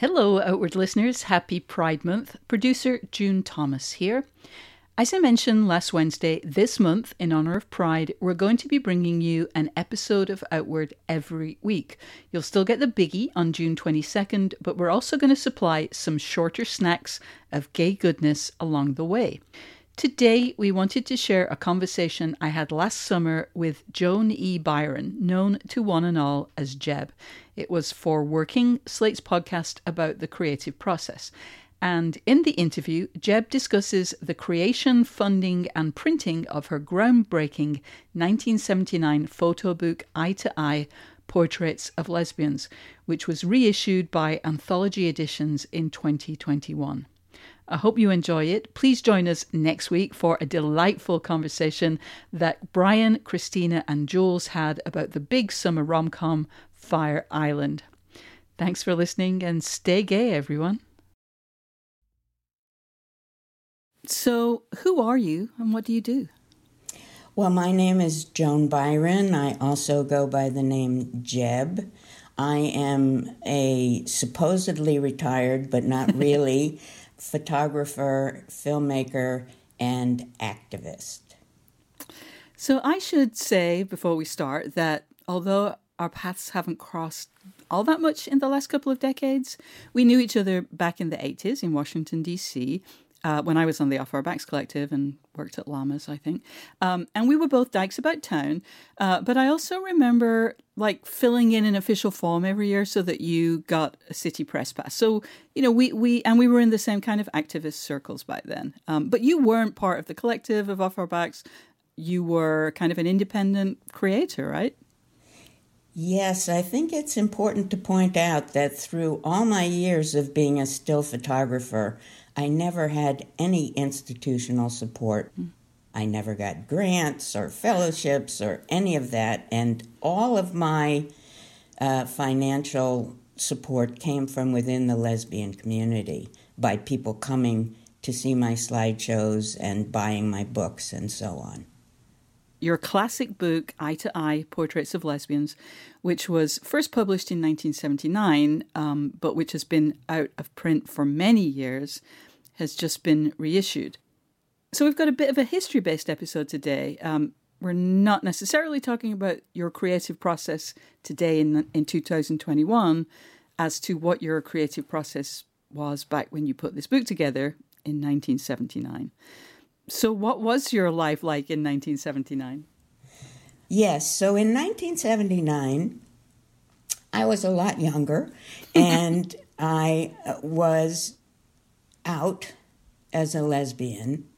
Hello, Outward listeners. Happy Pride Month. Producer June Thomas here. As I mentioned last Wednesday, this month, in honor of Pride, we're going to be bringing you an episode of Outward every week. You'll still get the biggie on June 22nd, but we're also going to supply some shorter snacks of gay goodness along the way. Today, we wanted to share a conversation I had last summer with Joan E. Biren, known to one and all as Jeb. It was for Working, Slate's podcast about the creative process. And in the interview, Jeb discusses the creation, funding, and printing of her groundbreaking 1979 photo book Eye to Eye Portraits of Lesbians, which was reissued by Anthology Editions in 2021. I hope you enjoy it. Please join us next week for a delightful conversation that Brian, Christina, and Jules had about the big summer rom com Fire Island. Thanks for listening and stay gay, everyone. So, who are you and what do you do? Well, my name is Joan Biren. I also go by the name Jeb. I am a supposedly retired, but not really, photographer, filmmaker, and activist. So I should say before we start that although our paths haven't crossed all that much in the last couple of decades, we knew each other back in the 80s in Washington, D.C uh, when I was on the Off Our Backs Collective and worked at Lammas, I think. Um, and we were both dykes about town. Uh, but I also remember like filling in an official form every year so that you got a city press pass. So, you know, we, we and we were in the same kind of activist circles back then. Um, but you weren't part of the collective of Off Our Backs. You were kind of an independent creator, right? Yes, I think it's important to point out that through all my years of being a still photographer, I never had any institutional support. Mm. I never got grants or fellowships or any of that. And all of my uh, financial support came from within the lesbian community by people coming to see my slideshows and buying my books and so on. Your classic book, Eye to Eye Portraits of Lesbians, which was first published in 1979, um, but which has been out of print for many years, has just been reissued. So we've got a bit of a history based episode today. Um, we're not necessarily talking about your creative process today in, in 2021 as to what your creative process was back when you put this book together in 1979. So, what was your life like in 1979? Yes, so in 1979, I was a lot younger and I was out as a lesbian,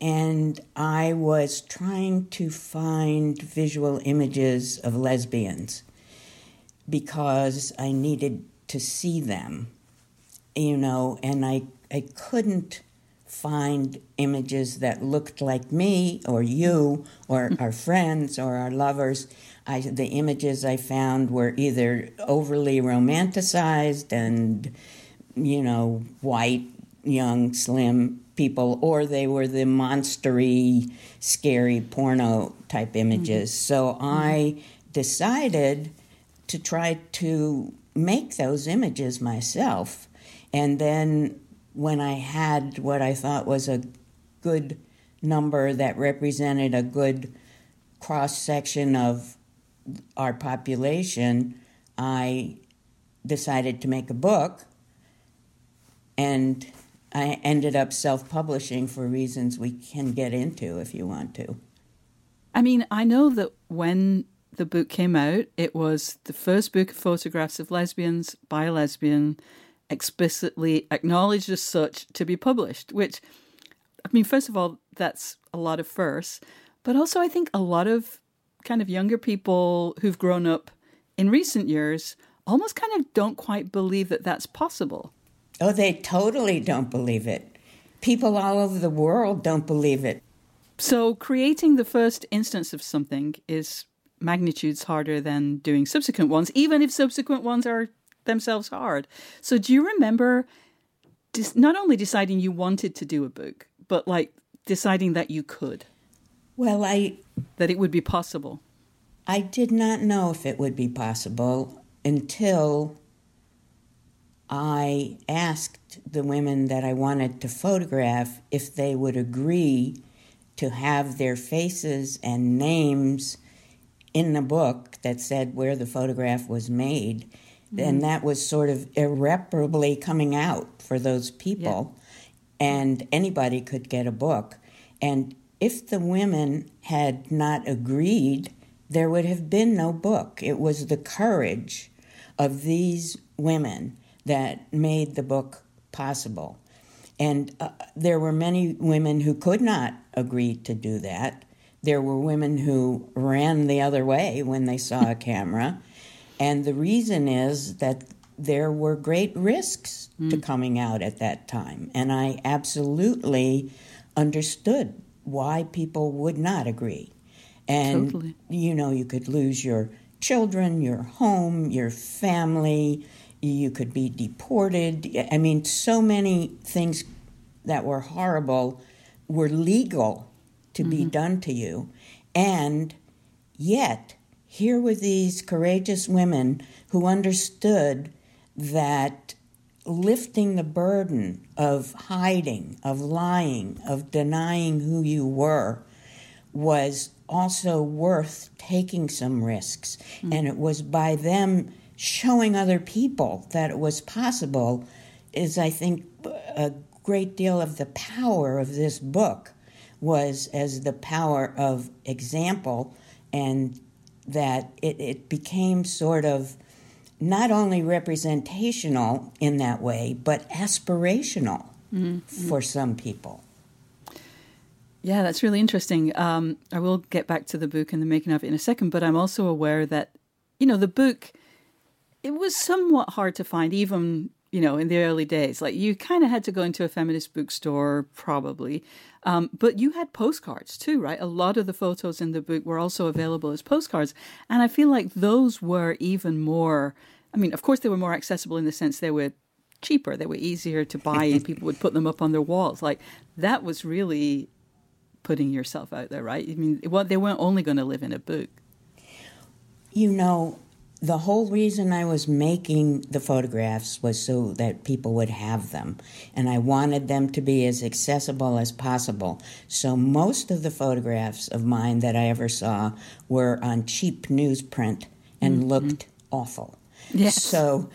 and I was trying to find visual images of lesbians because I needed to see them, you know, and I, I couldn't find images that looked like me or you or hmm. our friends or our lovers. I, the images I found were either overly romanticized and, you know, white young, slim people, or they were the monstery, scary porno type images. Mm-hmm. So mm-hmm. I decided to try to make those images myself. And then when I had what I thought was a good number that represented a good cross section of our population, I decided to make a book. And I ended up self publishing for reasons we can get into if you want to. I mean, I know that when the book came out, it was the first book of photographs of lesbians by a lesbian, explicitly acknowledged as such to be published, which, I mean, first of all, that's a lot of firsts, but also I think a lot of kind of younger people who've grown up in recent years almost kind of don't quite believe that that's possible. Oh, they totally don't believe it. People all over the world don't believe it. So, creating the first instance of something is magnitudes harder than doing subsequent ones, even if subsequent ones are themselves hard. So, do you remember dis- not only deciding you wanted to do a book, but like deciding that you could? Well, I. That it would be possible? I did not know if it would be possible until I asked the women that I wanted to photograph if they would agree to have their faces and names in the book that said where the photograph was made. Mm-hmm. And that was sort of irreparably coming out for those people. Yeah. And anybody could get a book. And if the women had not agreed, there would have been no book. It was the courage of these women that made the book possible. And uh, there were many women who could not agree to do that. There were women who ran the other way when they saw a camera. And the reason is that there were great risks mm. to coming out at that time. And I absolutely understood why people would not agree. And, totally. you know, you could lose your children, your home, your family, you could be deported. I mean, so many things that were horrible were legal to mm-hmm. be done to you. And yet, here were these courageous women who understood that lifting the burden of hiding, of lying, of denying who you were was also worth taking some risks. Mm-hmm. And it was by them showing other people that it was possible is, I think, a great deal of the power of this book was as the power of example and that it, it became sort of not only representational in that way, but aspirational mm-hmm. for some people. Yeah, that's really interesting. Um, I will get back to the book and the making of it in a second, but I'm also aware that, you know, the book, it was somewhat hard to find, even, you know, in the early days. Like, you kind of had to go into a feminist bookstore, probably. Um, but you had postcards too, right? A lot of the photos in the book were also available as postcards. And I feel like those were even more, I mean, of course, they were more accessible in the sense they were cheaper, they were easier to buy, and people would put them up on their walls. Like, that was really putting yourself out there, right? I mean, well, they weren't only going to live in a book. You know, the whole reason I was making the photographs was so that people would have them. And I wanted them to be as accessible as possible. So most of the photographs of mine that I ever saw were on cheap newsprint and mm-hmm. looked awful. Yes. So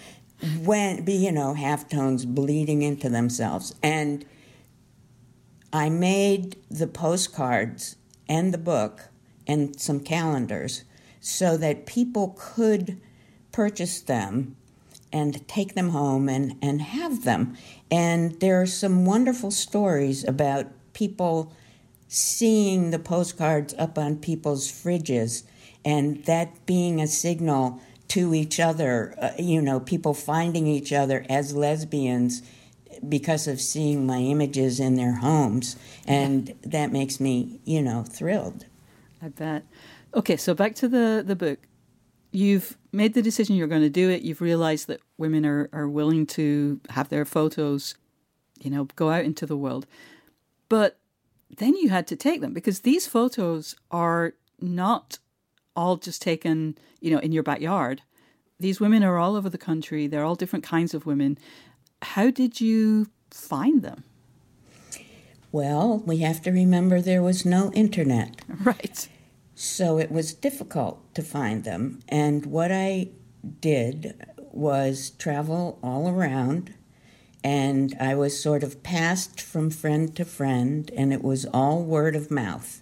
when, you know, halftones bleeding into themselves. And I made the postcards and the book and some calendars so that people could purchase them and take them home and, and have them. And there are some wonderful stories about people seeing the postcards up on people's fridges and that being a signal to each other, uh, you know, people finding each other as lesbians because of seeing my images in their homes, and that makes me, you know, thrilled. I bet. Okay, so back to the the book. You've made the decision you're going to do it. You've realized that women are are willing to have their photos, you know, go out into the world. But then you had to take them because these photos are not all just taken, you know, in your backyard. These women are all over the country. They're all different kinds of women how did you find them? Well, we have to remember there was no internet. Right. So it was difficult to find them. And what I did was travel all around, and I was sort of passed from friend to friend, and it was all word of mouth.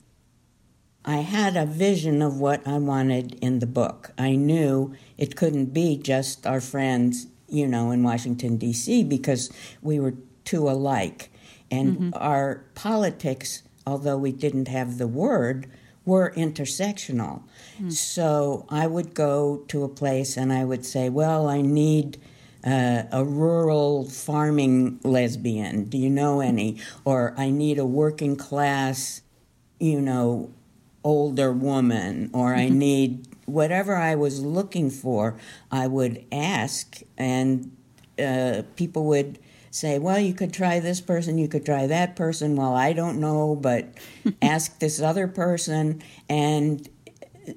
I had a vision of what I wanted in the book. I knew it couldn't be just our friends you know, in Washington, D.C., because we were too alike. And mm-hmm. our politics, although we didn't have the word, were intersectional. Mm. So I would go to a place and I would say, Well, I need uh, a rural farming lesbian. Do you know any? Or I need a working class, you know, older woman. Or I mm-hmm. need whatever I was looking for, I would ask, and uh, people would say, Well, you could try this person, you could try that person. Well, I don't know, but ask this other person. And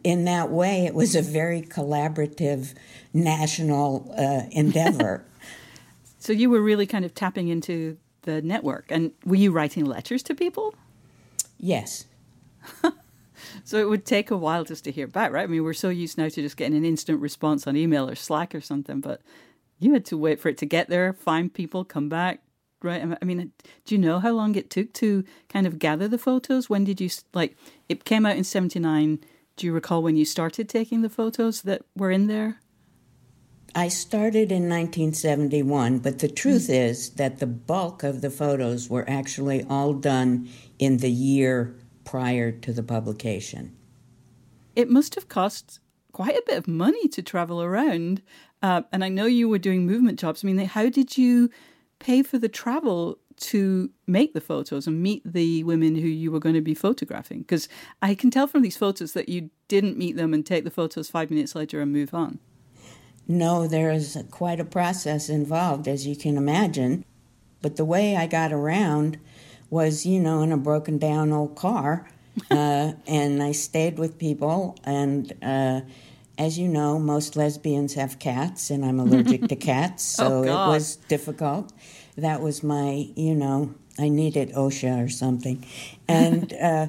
in that way, it was a very collaborative national uh, endeavor. So you were really kind of tapping into the network. And were you writing letters to people? Yes. so it would take a while just to hear back, right? I mean, we're so used now to just getting an instant response on email or Slack or something, but you had to wait for it to get there, find people, come back, right? I mean, do you know how long it took to kind of gather the photos? When did you, like, it came out in 79. Do you recall when you started taking the photos that were in there? I started in 1971, but the truth mm. is that the bulk of the photos were actually all done in the year prior to the publication. It must have cost quite a bit of money to travel around. Uh, and I know you were doing movement jobs. I mean, how did you pay for the travel to make the photos and meet the women who you were going to be photographing? Because I can tell from these photos that you didn't meet them and take the photos five minutes later and move on. No, there is quite a process involved, as you can imagine. But the way I got around was, you know, in a broken down old car. uh, and I stayed with people. And uh, as you know, most lesbians have cats, and I'm allergic to cats, oh, so oh, it was difficult. That was my, you know, I needed OSHA or something. And, uh,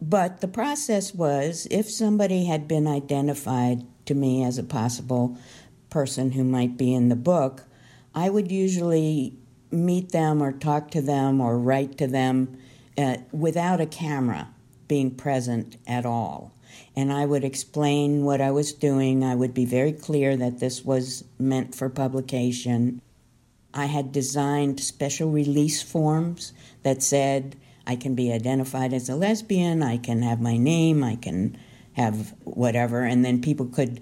but the process was if somebody had been identified to me as a possible person who might be in the book, I would usually meet them or talk to them or write to them uh, without a camera being present at all. And I would explain what I was doing. I would be very clear that this was meant for publication. I had designed special release forms that said I can be identified as a lesbian, I can have my name, I can have whatever, and then people could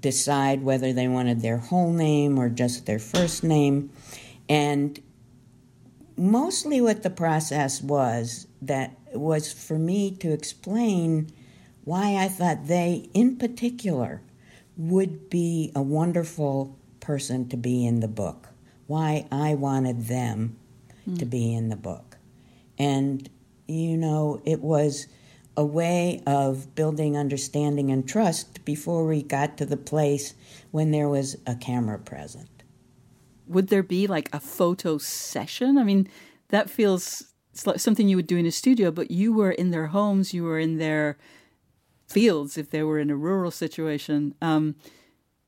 decide whether they wanted their whole name or just their first name. And mostly what the process was that was for me to explain why I thought they, in particular, would be a wonderful person to be in the book, why I wanted them mm. to be in the book. And, you know, it was a way of building understanding and trust before we got to the place when there was a camera present. Would there be like a photo session? I mean, that feels like something you would do in a studio, but you were in their homes, you were in their fields if they were in a rural situation. Um,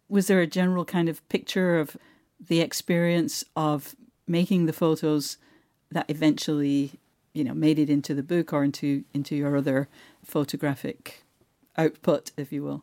was there a general kind of picture of the experience of making the photos that eventually you know made it into the book or into into your other photographic output, if you will?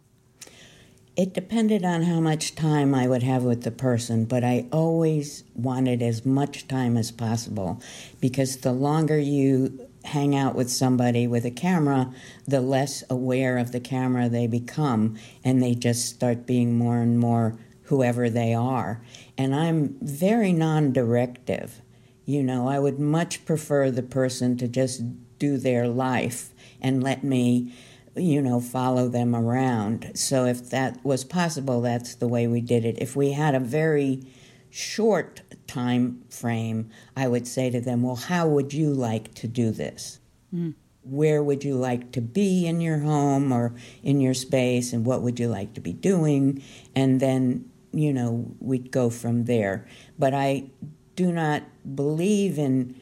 It depended on how much time I would have with the person, but I always wanted as much time as possible because the longer you hang out with somebody with a camera, the less aware of the camera they become, and they just start being more and more whoever they are. And I'm very non directive. You know, I would much prefer the person to just do their life and let me, you know, follow them around. So if that was possible, that's the way we did it. If we had a very short time frame, I would say to them, Well, how would you like to do this? Mm. Where would you like to be in your home or in your space, and what would you like to be doing? And then, you know, we'd go from there. But I do not believe in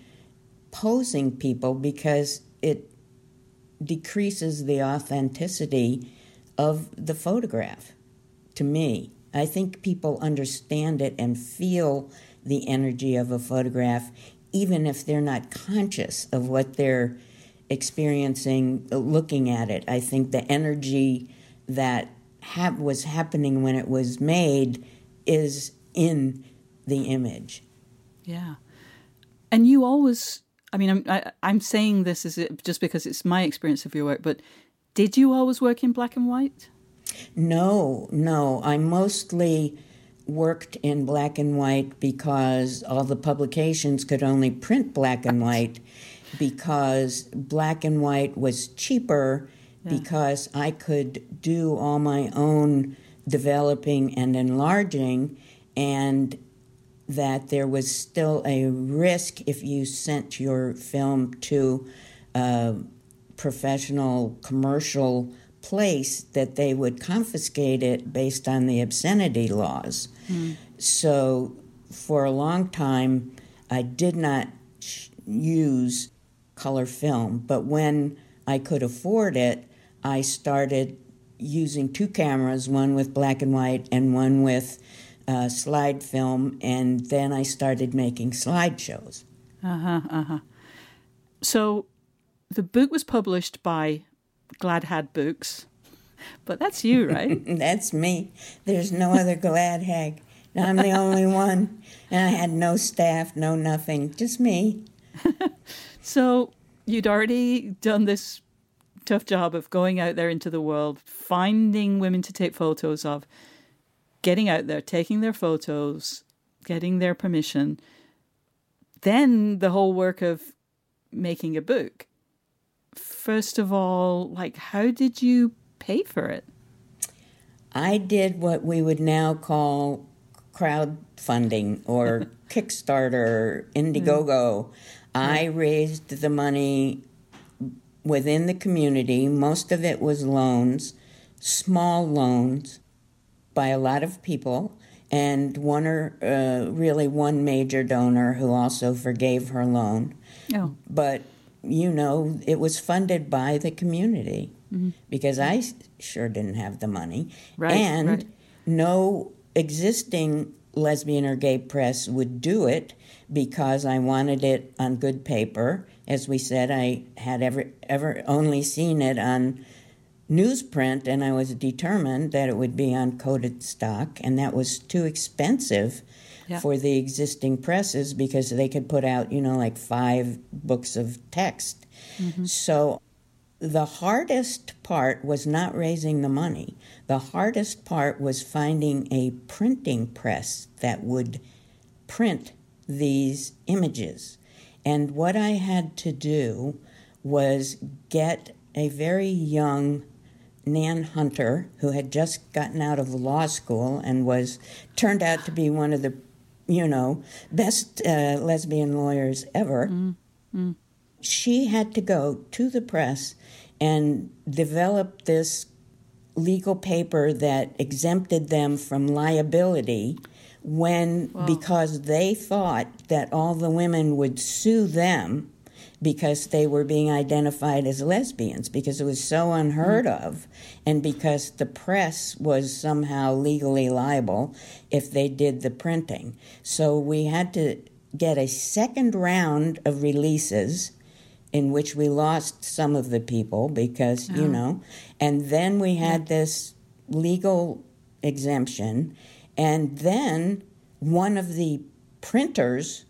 posing people because it decreases the authenticity of the photograph to me. I think people understand it and feel the energy of a photograph, even if they're not conscious of what they're experiencing uh, looking at it. I think the energy that ha- was happening when it was made is in the image. Yeah. And you always, I mean, I'm, I, I'm saying this is just because it's my experience of your work, but did you always work in black and white? No, no. I mostly worked in black and white because all the publications could only print black and white because black and white was cheaper yeah. because I could do all my own developing and enlarging and that there was still a risk if you sent your film to a professional commercial place that they would confiscate it based on the obscenity laws. Mm. So for a long time, I did not use color film, but when I could afford it, I started using two cameras, one with black and white and one with uh, slide film, and then I started making slideshows. Uh huh. Uh huh. So, the book was published by Glad Hag Books, but that's you, right? that's me. There's no other Glad Hag. I'm the only one, and I had no staff, no nothing, just me. so you'd already done this tough job of going out there into the world, finding women to take photos of, getting out there, taking their photos, getting their permission. Then the whole work of making a book. First of all, like, how did you pay for it? I did what we would now call crowdfunding or Kickstarter, Indiegogo. Mm. I raised the money within the community. Most of it was loans, small loans by a lot of people, and one or uh, really one major donor who also forgave her loan. Oh. But you know, it was funded by the community mm-hmm. because I sure didn't have the money, right, and right. no existing lesbian or gay press would do it because I wanted it on good paper. As we said, I had ever ever only seen it on newsprint, and I was determined that it would be on coated stock, and that was too expensive yeah. for the existing presses because they could put out, you know, like five books of text. Mm-hmm. So the hardest part was not raising the money. The hardest part was finding a printing press that would print these images. And what I had to do was get a very young Nan Hunter, who had just gotten out of law school and was turned out to be one of the, you know, best uh, lesbian lawyers ever. Mm. Mm. She had to go to the press and develop this legal paper that exempted them from liability when because they thought that all the women would sue them because they were being identified as lesbians because it was so unheard mm. of and because the press was somehow legally liable if they did the printing so we had to get a second round of releases in which we lost some of the people because oh. you know and then we had yeah. this legal exemption and then one of the printers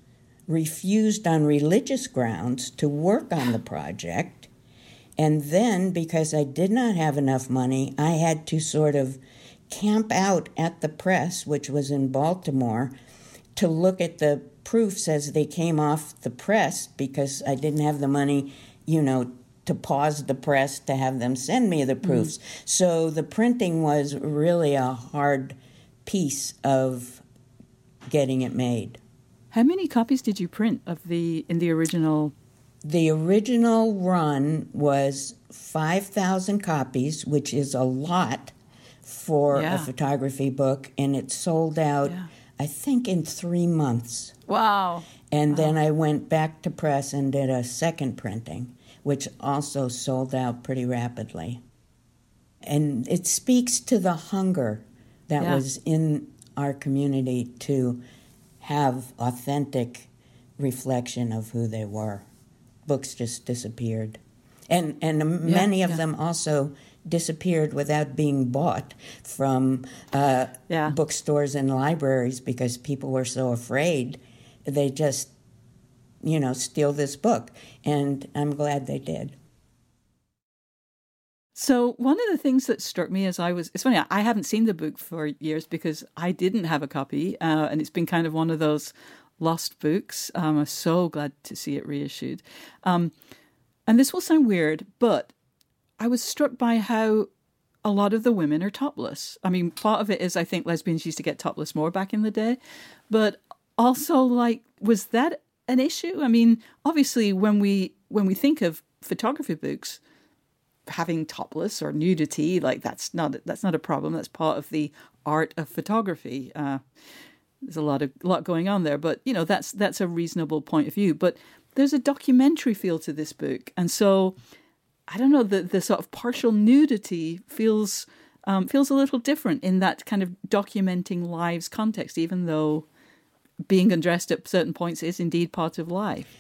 refused on religious grounds to work on the project. And then, because I did not have enough money, I had to sort of camp out at the press, which was in Baltimore, to look at the proofs as they came off the press because I didn't have the money, you know, to pause the press to have them send me the proofs. Mm-hmm. So the printing was really a hard piece of getting it made. How many copies did you print of the in the original? The original run was 5,000 copies, which is a lot for yeah. a photography book, and it sold out, yeah. I think, in three months. Wow. And wow. then I went back to press and did a second printing, which also sold out pretty rapidly. And it speaks to the hunger that yeah. was in our community to have authentic reflection of who they were. Books just disappeared. And, and yeah, many of yeah. them also disappeared without being bought from uh, yeah. bookstores and libraries because people were so afraid. They just, you know, steal this book. And I'm glad they did. So one of the things that struck me as I was, it's funny, I haven't seen the book for years because I didn't have a copy, uh, and it's been kind of one of those lost books. Um, I'm so glad to see it reissued. Um, and this will sound weird, but I was struck by how a lot of the women are topless. I mean, part of it is I think lesbians used to get topless more back in the day, but also like, was that an issue? I mean, obviously, when we when we think of photography books having topless or nudity like that's not that's not a problem that's part of the art of photography uh, there's a lot of a lot going on there, but you know that's that's a reasonable point of view. But there's a documentary feel to this book, and so I don't know the the sort of partial nudity feels um, feels a little different in that kind of documenting lives context, even though being undressed at certain points is indeed part of life.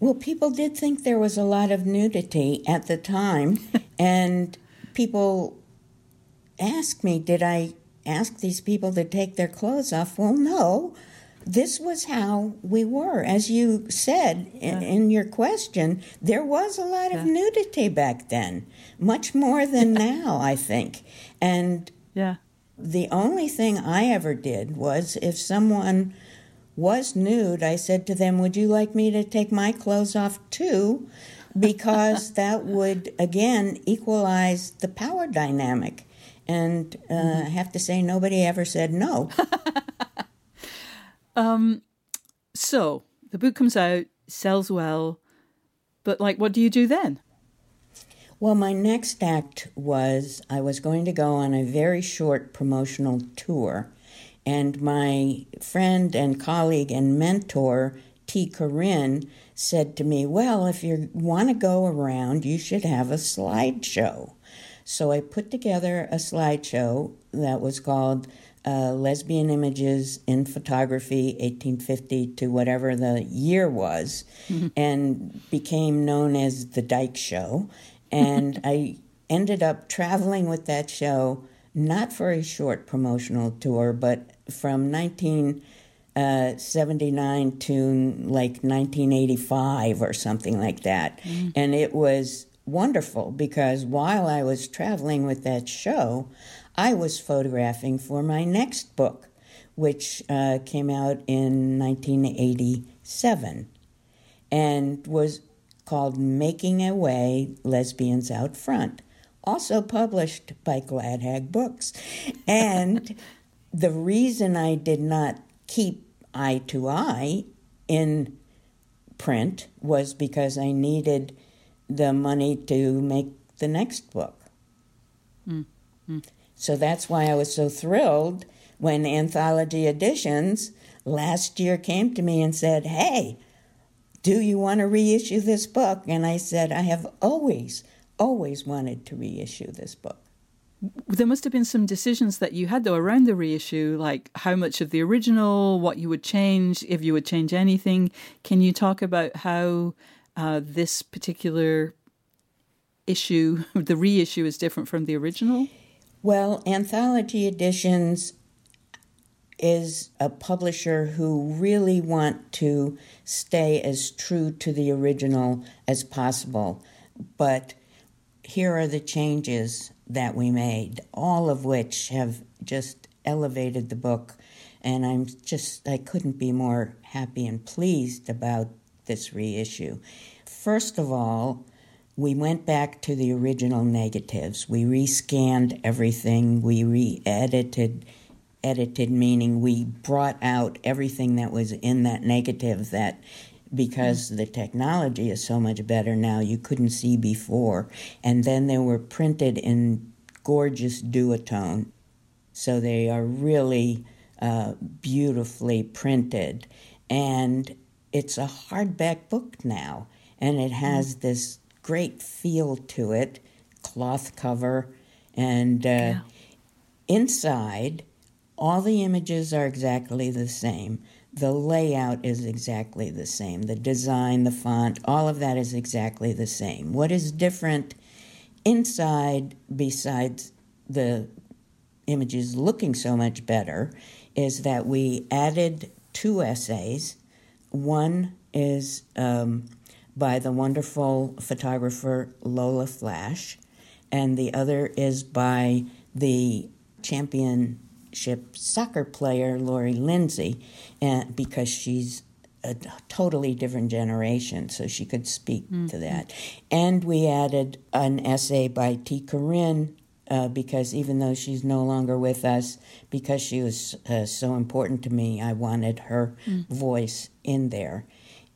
Well, people did think there was a lot of nudity at the time, and people asked me, did I ask these people to take their clothes off? Well, no. This was how we were. As you said in, yeah. in your question, there was a lot of nudity back then, much more than now, I think. And yeah. the only thing I ever did was if someone was nude, I said to them, Would you like me to take my clothes off too? Because that would, again, equalize the power dynamic. And uh, mm-hmm. I have to say, nobody ever said no. um, so the book comes out, sells well, but like, what do you do then? Well, my next act was I was going to go on a very short promotional tour and my friend and colleague and mentor, Tee Corinne, said to me, Well, if you want to go around, you should have a slideshow. So I put together a slideshow that was called uh, Lesbian Images in Photography, 1850 to whatever the year was, mm-hmm. and became known as the Dyke Show. And I ended up traveling with that show, not for a short promotional tour, but from 1979 uh, to like 1985 or something like that. Mm. And it was wonderful because while I was traveling with that show, I was photographing for my next book, which uh, came out in 1987 and was called Making a Way Lesbians Out Front, also published by Glad Hag Books. And the reason I did not keep eye to eye in print was because I needed the money to make the next book. Mm. Mm. So that's why I was so thrilled when Anthology Editions last year came to me and said, Hey, do you want to reissue this book? And I said, I have always, always wanted to reissue this book. There must have been some decisions that you had though around the reissue like how much of the original what you would change if you would change anything. Can you talk about how uh, this particular issue the reissue is different from the original? Well anthology editions is a publisher who really want to stay as true to the original as possible. But here are the changes that we made, all of which have just elevated the book. And I'm just, I couldn't be more happy and pleased about this reissue. First of all, we went back to the original negatives. We rescanned everything. We re edited, edited meaning we brought out everything that was in that negative that because the technology is so much better now you couldn't see before. And then they were printed in gorgeous duotone. So they are really uh, beautifully printed. And it's a hardback book now. And it has mm. this great feel to it cloth cover. And uh, yeah. inside, all the images are exactly the same the layout is exactly the same. The design, the font, all of that is exactly the same. What is different inside, besides the images looking so much better, is that we added two essays. One is um, by the wonderful photographer Lola Flash, and the other is by the champion championship soccer player Lori Lindsey, and because she's a totally different generation, so she could speak mm-hmm. to that. And we added an essay by Tee Corinne, uh, because even though she's no longer with us, because she was uh, so important to me, I wanted her mm. voice in there.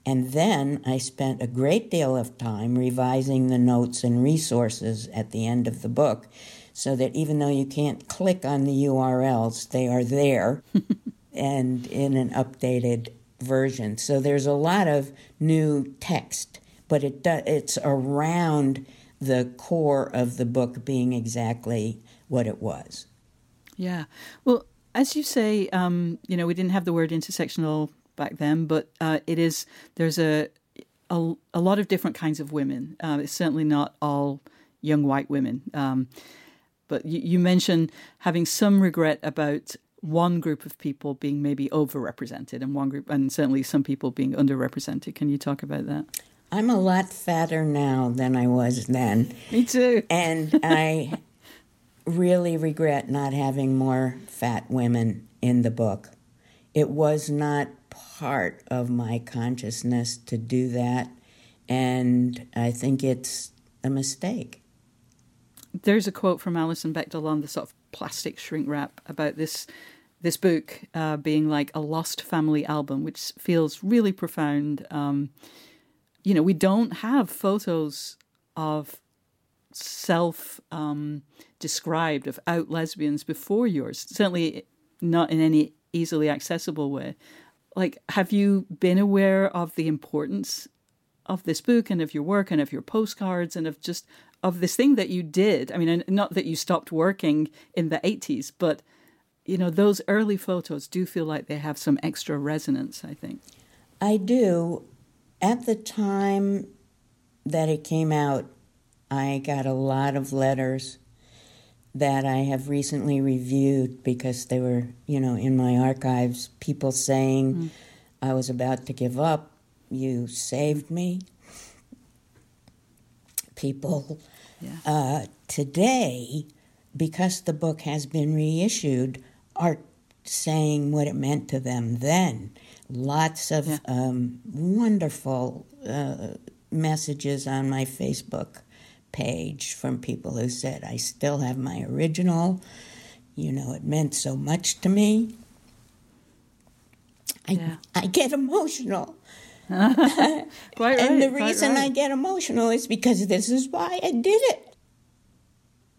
And then I spent a great deal of time revising the notes and resources at the end of the book so that even though you can't click on the URLs, they are there. and in an updated version. So there's a lot of new text, but it do, it's around the core of the book being exactly what it was. Yeah. Well, as you say, um, you know, we didn't have the word intersectional back then, but uh, it is, there's a, a, a, lot of different kinds of women. Uh, it's certainly not all young white women. Um, but you, you mentioned having some regret about one group of people being maybe overrepresented and one group, and certainly some people being underrepresented. Can you talk about that? I'm a lot fatter now than I was then. Me too. And I really regret not having more fat women in the book. It was not part of my consciousness to do that, and I think it's a mistake. There's a quote from Alison Bechdel on the sort of plastic shrink wrap about this this book uh, being like a lost family album, which feels really profound. Um, you know, we don't have photos of self um, described of out lesbians before yours, certainly not in any easily accessible way. Like, have you been aware of the importance of this book and of your work and of your postcards and of just of this thing that you did? I mean, not that you stopped working in the 80s, but you know, those early photos do feel like they have some extra resonance, I think. I do. At the time that it came out, I got a lot of letters that I have recently reviewed because they were, you know, in my archives. People saying, mm. I was about to give up, you saved me. People yeah. uh, today, because the book has been reissued, are saying what it meant to them then. Lots of yeah. um, wonderful uh, messages on my Facebook page from people who said, I still have my original. You know, it meant so much to me. I, yeah. I get emotional. quite right, and the reason right. I get emotional is because this is why I did it.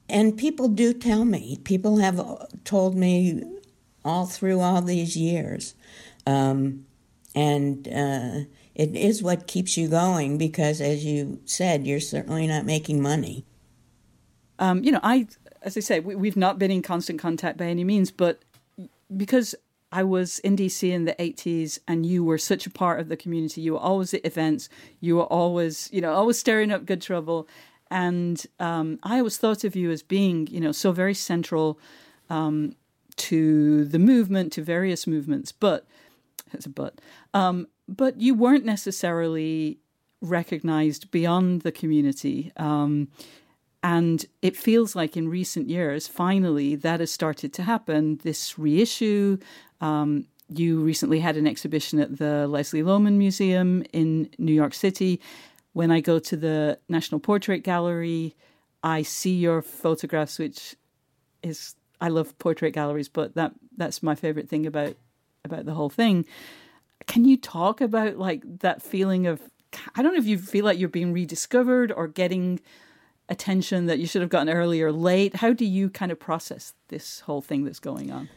And people do tell me, people have told me all through all these years. Um, and uh, it is what keeps you going because, as you said, you're certainly not making money. Um, you know, I, as I say, we, we've not been in constant contact by any means, but because I was in DC in the 80s and you were such a part of the community. You were always at events. You were always, you know, always stirring up good trouble. And um, I always thought of you as being, you know, so very central um, to the movement, to various movements. But, it's a but. Um, but you weren't necessarily recognized beyond the community. Um, and it feels like in recent years, finally, that has started to happen. This reissue. Um, you recently had an exhibition at the Leslie Lohman Museum in New York City. When I go to the National Portrait Gallery, I see your photographs, which is I love portrait galleries, but that that's my favorite thing about about the whole thing. Can you talk about like that feeling of I don't know if you feel like you're being rediscovered or getting attention that you should have gotten earlier late. How do you kind of process this whole thing that's going on?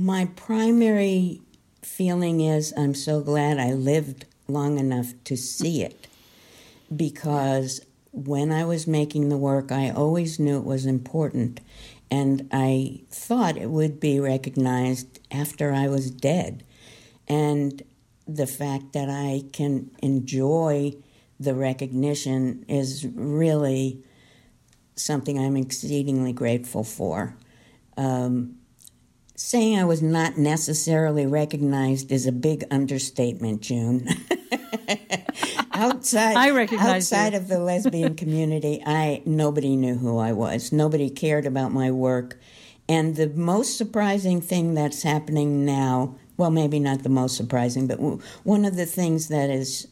My primary feeling is I'm so glad I lived long enough to see it because when I was making the work, I always knew it was important. And I thought it would be recognized after I was dead. And the fact that I can enjoy the recognition is really something I'm exceedingly grateful for. Um, saying I was not necessarily recognized is a big understatement, June. outside, I recognize outside of the lesbian community, I nobody knew who I was. Nobody cared about my work. And the most surprising thing that's happening now well, maybe not the most surprising, but one of the things that is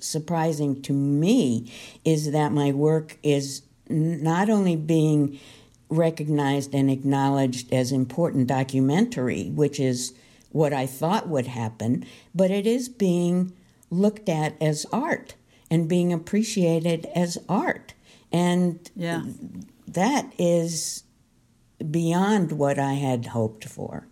surprising to me is that my work is not only being recognized and acknowledged as important documentary, which is what I thought would happen, but it is being looked at as art and being appreciated as art. And yeah. that is beyond what I had hoped for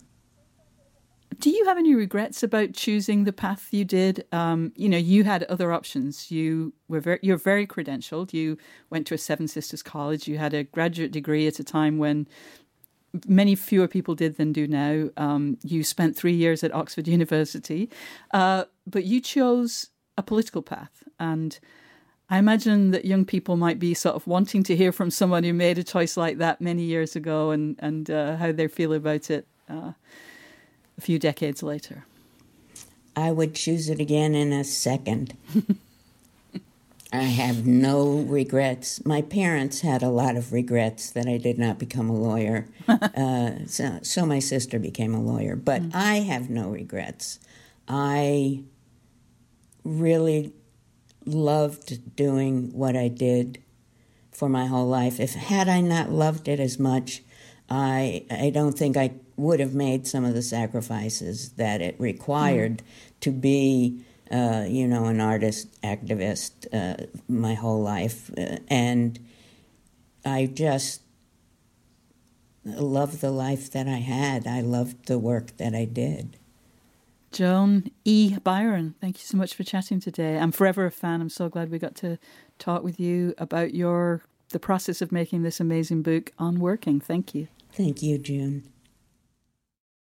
do you have any regrets about choosing the path you did? Um, you know, you had other options. You were very, you're very credentialed. You went to a Seven Sisters College. You had a graduate degree at a time when many fewer people did than do now. Um, you spent three years at Oxford University, uh, but you chose a political path. And I imagine that young people might be sort of wanting to hear from someone who made a choice like that many years ago and, and uh, how they feel about it uh, a few decades later. I would choose it again in a second. I have no regrets. My parents had a lot of regrets that I did not become a lawyer. uh, so, so, my sister became a lawyer, but mm. I have no regrets. I really loved doing what I did for my whole life. If had I not loved it as much, I I don't think I would have made some of the sacrifices that it required mm. to be, uh, you know, an artist activist uh, my whole life, uh, and I just loved the life that I had. I loved the work that I did. Joan E. Biren, thank you so much for chatting today. I'm forever a fan. I'm so glad we got to talk with you about your the process of making this amazing book on working. Thank you. Thank you, June.